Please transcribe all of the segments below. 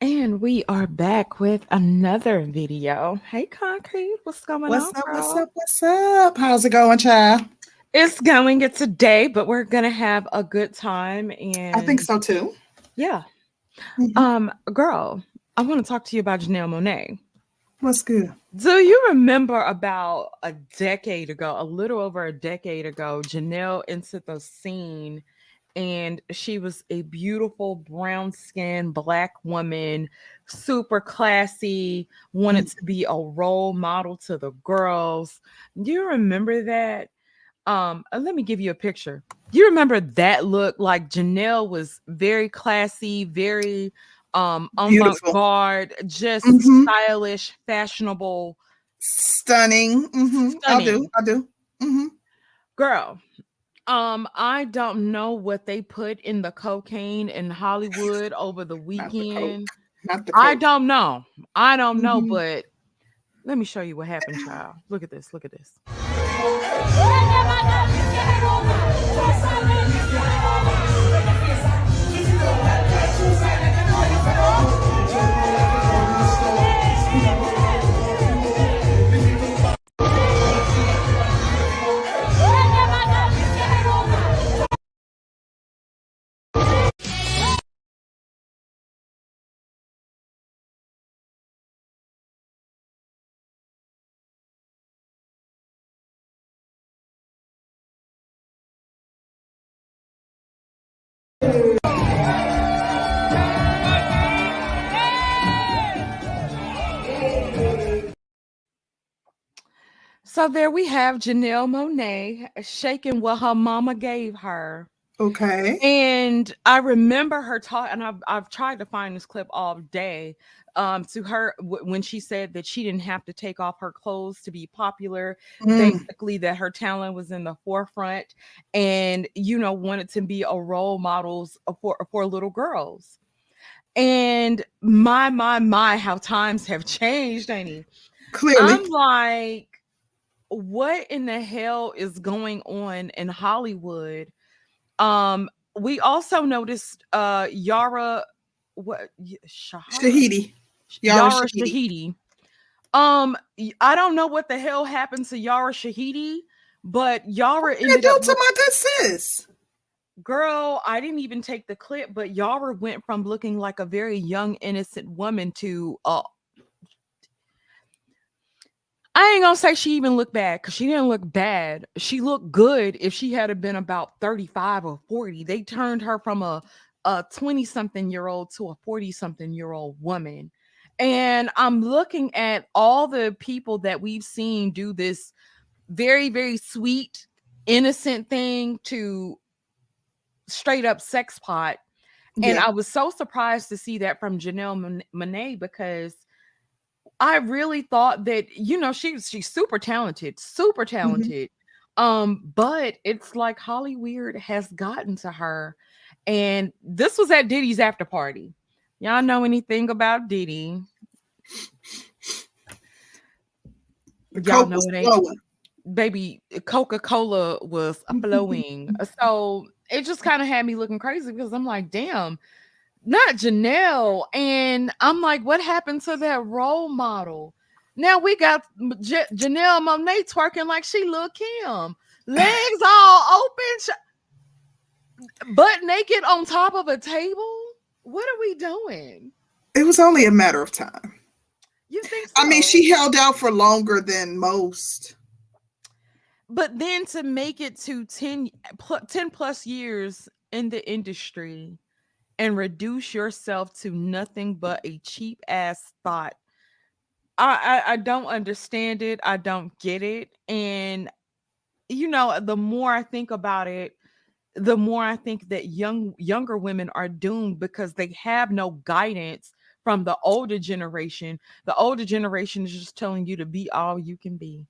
And we are back with another video. Hey, Concrete, what's going What's on? up? What's up? What's up? How's it going, child? It's going. It's a day, but we're gonna have a good time. And I think so too. Yeah. Mhm. Um, girl, I want to talk to you about Janelle Monae. What's good? Do you remember about a decade ago, a little over a decade ago, Janelle entered the scene and she was a beautiful brown skinned black woman, super classy, wanted to be a role model to the girls. Do you remember that? Um, uh, let me give you a picture. Do you remember that look? Like Janelle was very classy, very um avant-garde, just Mhm. stylish, fashionable Stunning. hmm I do. Stunning. I do. girl. Um, I don't know what they put in the cocaine in Hollywood over the Not the weekend. Not the I don't know. I don't know, Mhm. but let me show you what happened, child. Look at this. Look at this. So there we have Janelle Monae shaking what her mama gave her. Okay. And I remember her talk, and I've, I've tried to find this clip all day. Um, to her w- when she said that she didn't have to take off her clothes to be popular, Mm. basically that her talent was in the forefront, and you know wanted to be a role models for for little girls. And my my my, how times have changed, ain't Clearly. I'm like, what in the hell is going on in Hollywood? Um, we also noticed uh Yara what Shahara? Shahidi. Yara Yara Shahidi. Shahidi. Um, I don't know what the hell happened to Yara Shahidi, but Yara What ended up to my good sis? girl. I didn't even take the clip, but Yara went from looking like a very young, innocent woman to uh I ain't gonna say she even looked bad because she didn't look bad. She looked good if she had been about 35 or 40. They turned her from a a 20 something year old to a 40 something year old woman. And I'm looking at all the people that we've seen do this very, very sweet, innocent thing to straight up sex pot. And Yeah. I was so surprised to see that from Janelle Mon- Monae because I really thought that you know she's she's super talented, super Mm-hmm. talented. Um, but it's like Hollyweird has gotten to her, and this was at Diddy's after party. Y'all know anything about Diddy? Y'all know it ain't flowing. baby Coca Cola was blowing, so it just kind of had me looking crazy because I'm like, damn, not Janelle. And I'm like, what happened to that role model? Now we got J- Janelle Monae twerking like she look Kim, legs all open, butt naked on top of a table. What are we doing? It was only a matter of time. You think? I mean, she held out for longer than most. but then to make it to 10 pl- 10 plus years in the industry and reduce yourself to nothing but a cheap ass thought. I, I i don't understand it i don't get it and you know the more i think about it the more i think that young younger women are doomed because they have no guidance from the older generation. The older generation is just telling you to be all you can be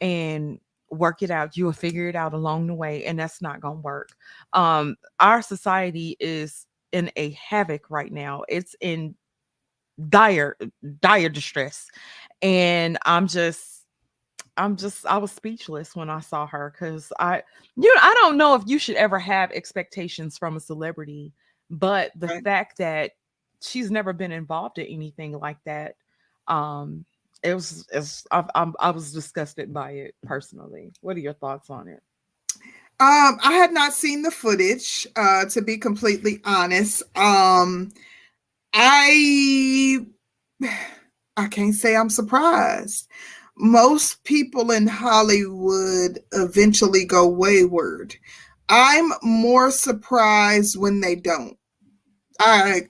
and work it out. You'll figure it out along the way and that's not to work. Um our society is in a havoc right now it's in dire dire distress and i'm just i'm just i was speechless when i saw her because i you know i don't know if you should ever have expectations from a celebrity but the Right. fact that she's never been involved in anything like that. Um, it was, it's, I, I'm, I was disgusted by it personally. What are your thoughts on it? Um, I had not seen the footage, uh, to be completely honest. Um, I I can't say I'm surprised. Most people in Hollywood eventually go wayward. I'm more surprised when they don't. I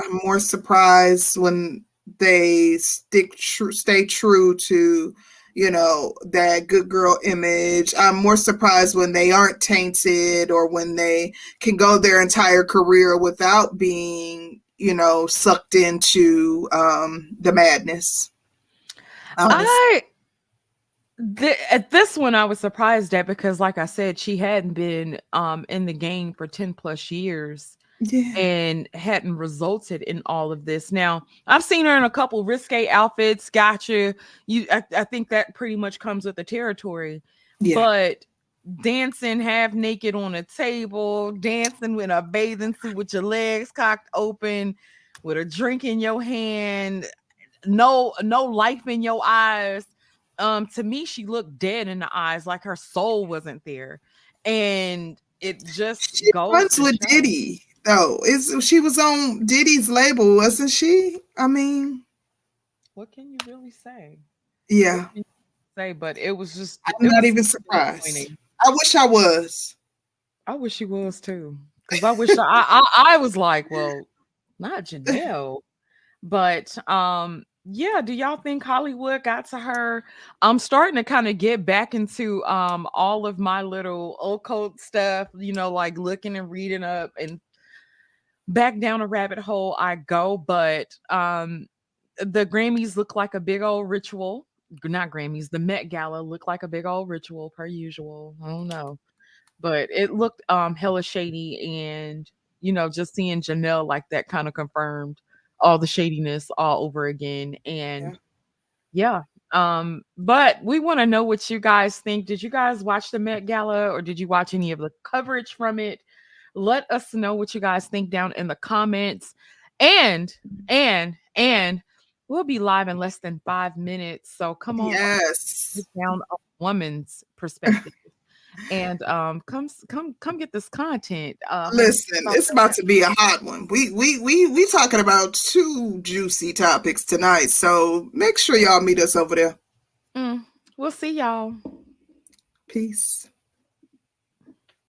I'm more surprised when they stick stay true to you know that good girl image i'm more surprised when they aren't tainted or when they can go their entire career without being you know sucked into um the madness Honestly. I th- at this one I was surprised at because, like I said, she hadn't been um in the game for 10 plus years yeah and hadn't resulted in all of this. Now, I've seen her in a couple risque outfits, gotcha. You I, I think that pretty much comes with the territory. yeah But dancing half naked on a table, dancing with a bathing suit with your legs cocked open, with a drink in your hand, no no life in your eyes. Um, to me, she looked dead in the eyes, like her soul wasn't there, and it just she goes runs with diddy though is she was on diddy's label wasn't she i mean What can you really say? yeah What can you say, but it was just. i'm not even surprised i wish i was I wish she was too. Because I wish I, I I was like, well, not Janelle. But um, yeah, do y'all think Hollywood got to her? I'm starting to kind of get back into um all of my little occult stuff, you know, like looking and reading up and back down a rabbit hole I go. But um the Grammys look like a big old ritual. Not Grammys, the Met Gala looked like a big old ritual per usual. I don't know but it looked um hella shady and you know just seeing Janelle like that kind of confirmed all the shadiness all over again and yeah, um but we want to know what you guys think did you guys watch the Met Gala or did you watch any of the coverage from it let us know what you guys think down in the comments and and and we'll be live in less than five minutes so come on yes down a woman's perspective and um come come come get this content uh Listen, it's about to be a hot one. We we we we talking about two juicy topics tonight, so make sure y'all meet us over there. Mm, we'll see y'all Peace.